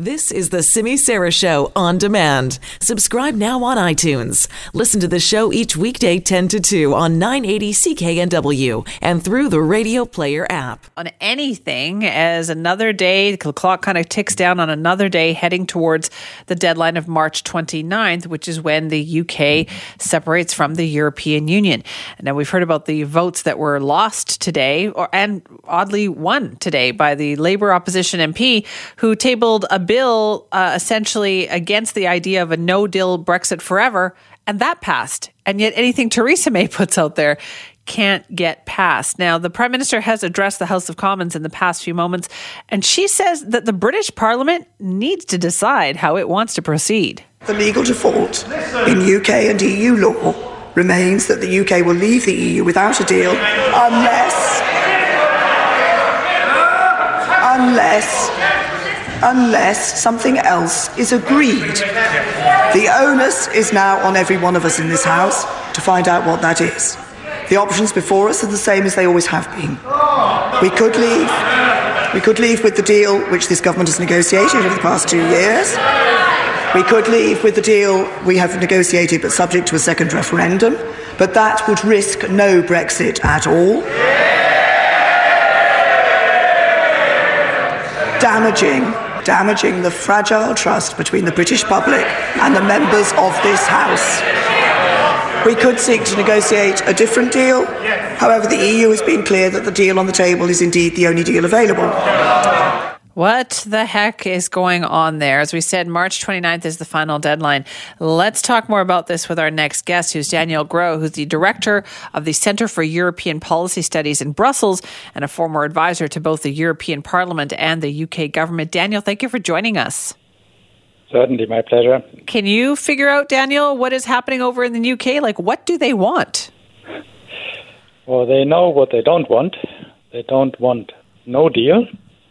This is the Simi Sara Show on demand. Subscribe now on iTunes. Listen to the show each weekday 10 to 2 on 980 CKNW and through the Radio Player app. On anything, as another day, the clock kind of ticks down on another day, heading towards the deadline of March 29th, which is when the UK separates from the European Union. Now, we've heard about the votes that were lost today, or and oddly won today by the Labour opposition MP who tabled a bill uh, essentially against the idea of a no deal Brexit forever, and that passed. And yet, anything Theresa May puts out there can't get passed. Now, the Prime Minister has addressed the House of Commons in the past few moments, and she says that the British Parliament needs to decide how it wants to proceed. The legal default in UK and EU law remains that the UK will leave the EU without a deal unless. unless unless something else is agreed. The onus is now on every one of us in this House to find out what that is. The options before us are the same as they always have been. We could leave. We could leave with the deal which this government has negotiated over the past two years. We could leave with the deal we have negotiated but subject to a second referendum, but that would risk no Brexit at all. Damaging damaging the fragile trust between the British public and the members of this House. We could seek to negotiate a different deal. However, the EU has been clear that the deal on the table is indeed the only deal available. What the heck is going on there? As we said, March 29th is the final deadline. Let's talk more about this with our next guest, who's Daniel Gros, who's the director of the Center for European Policy Studies in Brussels and a former advisor to both the European Parliament and the UK government. Daniel, thank you for joining us. Certainly, my pleasure. Can you figure out, Daniel, what is happening over in the UK? Like, what do they want? Well, they know what they don't want. They don't want no deal.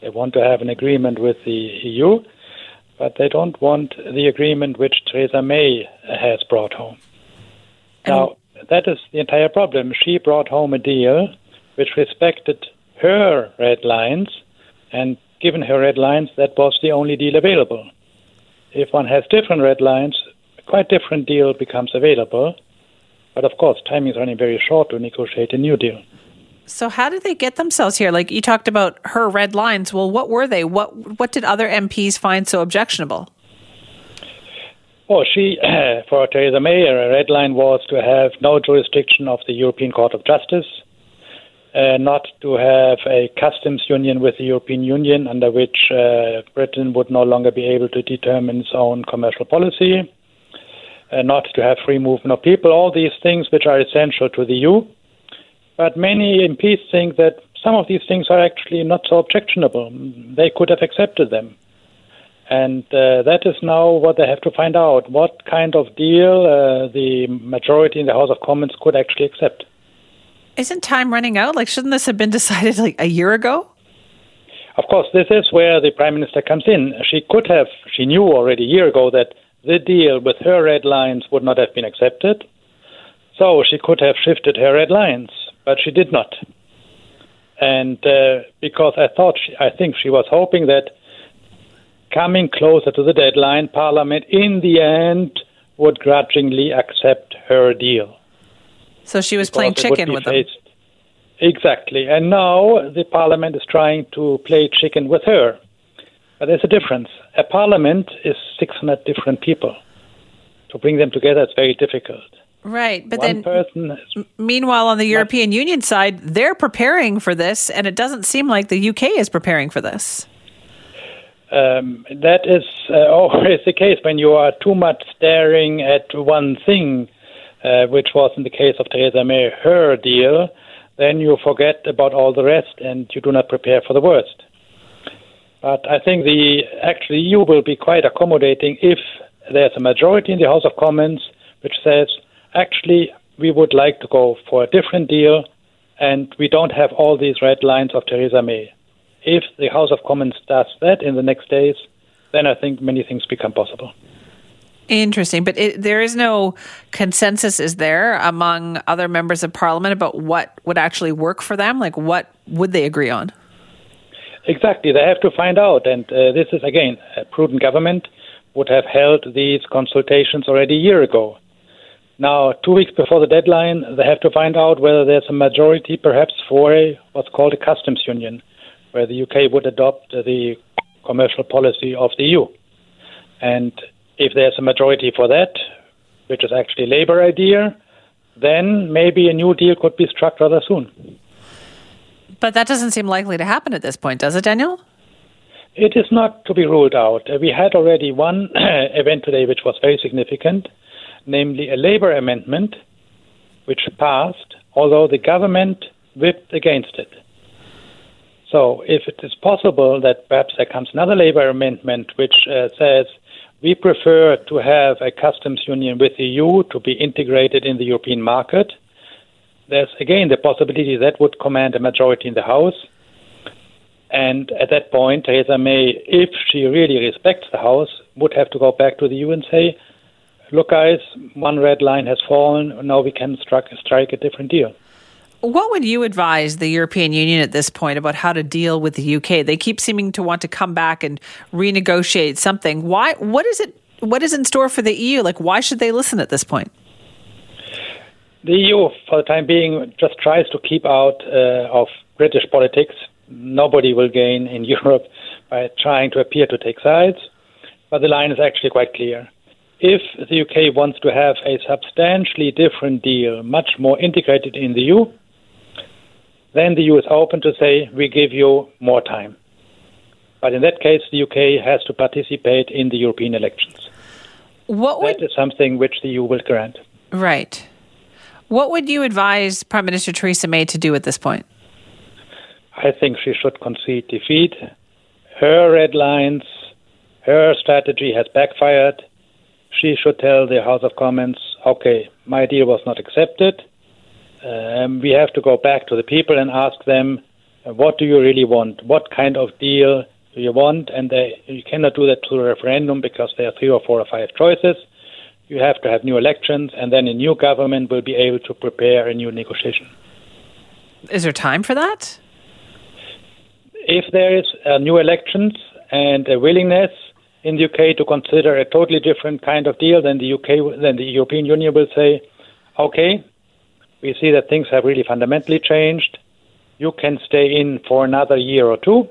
They want to have an agreement with the EU, but they don't want the agreement which Theresa May has brought home. And now, that is the entire problem. She brought home a deal which respected her red lines, and given her red lines, that was the only deal available. If one has different red lines, a quite different deal becomes available. But of course, time is running very short to negotiate a new deal. So how did they get themselves here? Like you talked about her red lines. Well, what were they? What what did other MPs find so objectionable? Well, she, for Theresa May, her red line was to have no jurisdiction of the European Court of Justice, uh, not to have a customs union with the European Union, under which uh, Britain would no longer be able to determine its own commercial policy, uh, not to have free movement of people, all these things which are essential to the EU. But many MPs think that some of these things are actually not so objectionable. They could have accepted them. And uh, that is now what they have to find out what kind of deal uh, the majority in the House of Commons could actually accept. Isn't time running out? Like, shouldn't this have been decided like a year ago? Of course, this is where the Prime Minister comes in. She could have, she knew already a year ago that the deal with her red lines would not have been accepted. So she could have shifted her red lines but she did not. And uh, because I thought, she, I think she was hoping that coming closer to the deadline, Parliament in the end would grudgingly accept her deal. So she was playing chicken with faced. them. Exactly. And now the Parliament is trying to play chicken with her. But there's a difference. A Parliament is 600 different people. To bring them together, is very difficult. Right. But One then, meanwhile, on the European Union side, they're preparing for this, and it doesn't seem like the UK is preparing for this. Um, that is uh, always the case when you are too much staring at one thing, uh, which was in the case of Theresa May, her deal, then you forget about all the rest and you do not prepare for the worst. But I think the actually EU will be quite accommodating if there's a majority in the House of Commons which says actually, we would like to go for a different deal, and we don't have all these red lines of Theresa May. If the House of Commons does that in the next days, then I think many things become possible. Interesting, but it, there is no consensus, is there, among other members of parliament about what would actually work for them? Like, what would they agree on? Exactly. They have to find out. And uh, this is, again, a prudent government would have held these consultations already a year ago. Now, two weeks before the deadline, they have to find out whether there's a majority, perhaps, for a, what's called a customs union, where the UK would adopt the commercial policy of the EU. And if there's a majority for that, which is actually a Labour idea, then maybe a new deal could be struck rather soon. But that doesn't seem likely to happen at this point, does it, Daniel? It is not to be ruled out. We had already one event today which was very significant, namely a Labour amendment which passed, although the government whipped against it. So, if it is possible that perhaps there comes another Labour amendment which uh, says we prefer to have a customs union with the EU to be integrated in the European market, there's again the possibility that would command a majority in the House. And at that point, Theresa May, if she really respects the House, would have to go back to the EU and say, look, guys, one red line has fallen. Now we can strike, strike a different deal. What would you advise the European Union at this point about how to deal with the UK? They keep seeming to want to come back and renegotiate something. Why? What is it? What is in store for the EU? Like, why should they listen at this point? The EU, for the time being, just tries to keep out uh, of British politics. Nobody will gain in Europe by trying to appear to take sides. But the line is actually quite clear. If the UK wants to have a substantially different deal, much more integrated in the EU, then the EU is open to say, we give you more time. But in that case, the UK has to participate in the European elections. What would... That is something which the EU will grant. Right. What would you advise Prime Minister Theresa May to do at this point? I think she should concede defeat. Her red lines, her strategy has backfired. She should tell the House of Commons, okay, my deal was not accepted. Um, we have to go back to the people and ask them, what do you really want? What kind of deal do you want? And they, you cannot do that through a referendum because there are three or four or five choices you have to have new elections, and then a new government will be able to prepare a new negotiation. Is there time for that? If there is uh, new elections and a willingness in the UK to consider a totally different kind of deal, than the UK, then the European Union will say, "Okay, we see that things have really fundamentally changed. You can stay in for another year or two,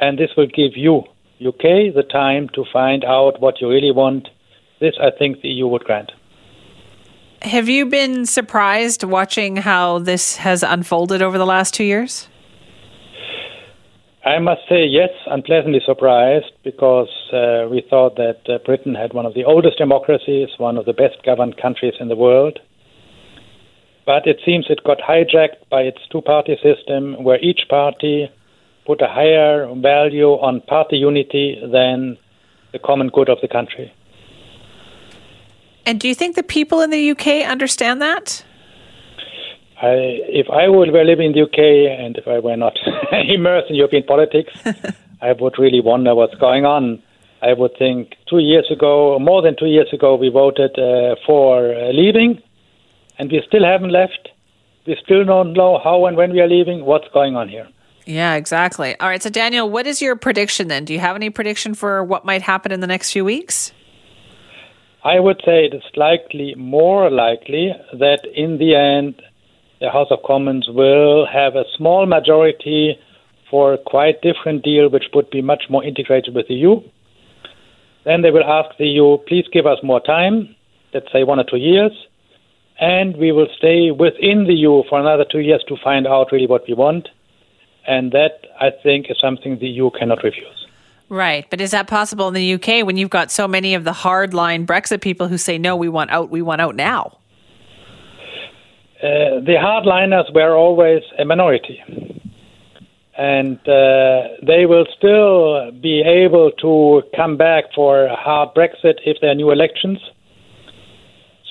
and this will give you, UK, the time to find out what you really want this, I think, the EU would grant. Have you been surprised watching how this has unfolded over the last two years? I must say, yes, unpleasantly surprised because uh, we thought that uh, Britain had one of the oldest democracies, one of the best governed countries in the world. But it seems it got hijacked by its two party system, where each party put a higher value on party unity than the common good of the country. And do you think the people in the UK understand that? I, if I would were living in the UK and if I were not immersed in European politics, I would really wonder what's going on. I would think two years ago, more than two years ago, we voted uh, for uh, leaving, and we still haven't left. We still don't know how and when we are leaving. What's going on here? Yeah, exactly. All right. So, Daniel, what is your prediction then? Do you have any prediction for what might happen in the next few weeks? I would say it is likely, more likely, that in the end, the House of Commons will have a small majority for a quite different deal, which would be much more integrated with the EU. Then they will ask the EU, please give us more time, let's say one or two years, and we will stay within the EU for another two years to find out really what we want. And that, I think, is something the EU cannot refuse. Right. But is that possible in the UK when you've got so many of the hardline Brexit people who say, no, we want out, we want out now? Uh, the hardliners were always a minority. And uh, they will still be able to come back for a hard Brexit if there are new elections.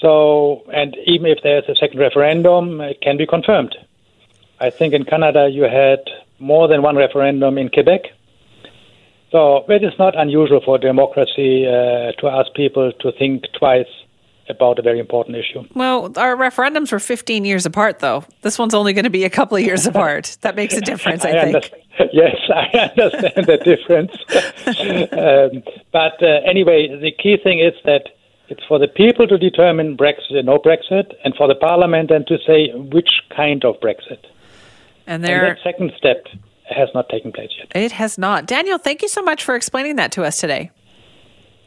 So, and even if there's a second referendum, it can be confirmed. I think in Canada you had more than one referendum in Quebec so it is not unusual for democracy uh, to ask people to think twice about a very important issue. Well, our referendums were 15 years apart, though. This one's only going to be a couple of years apart. That makes a difference, I, I think. Understand. Yes, I understand the difference. um, but uh, anyway, the key thing is that it's for the people to determine Brexit and no Brexit, and for the parliament then to say which kind of Brexit. And And that second step has not taken place yet. it has not. Daniel, thank you so much for explaining that to us today.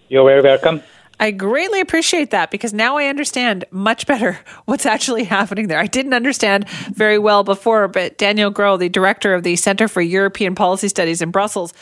You're very welcome. I greatly appreciate that because now I understand much better what's actually happening there. I didn't understand very well before, but Daniel Groh, the director of the Center for European Policy Studies in Brussels,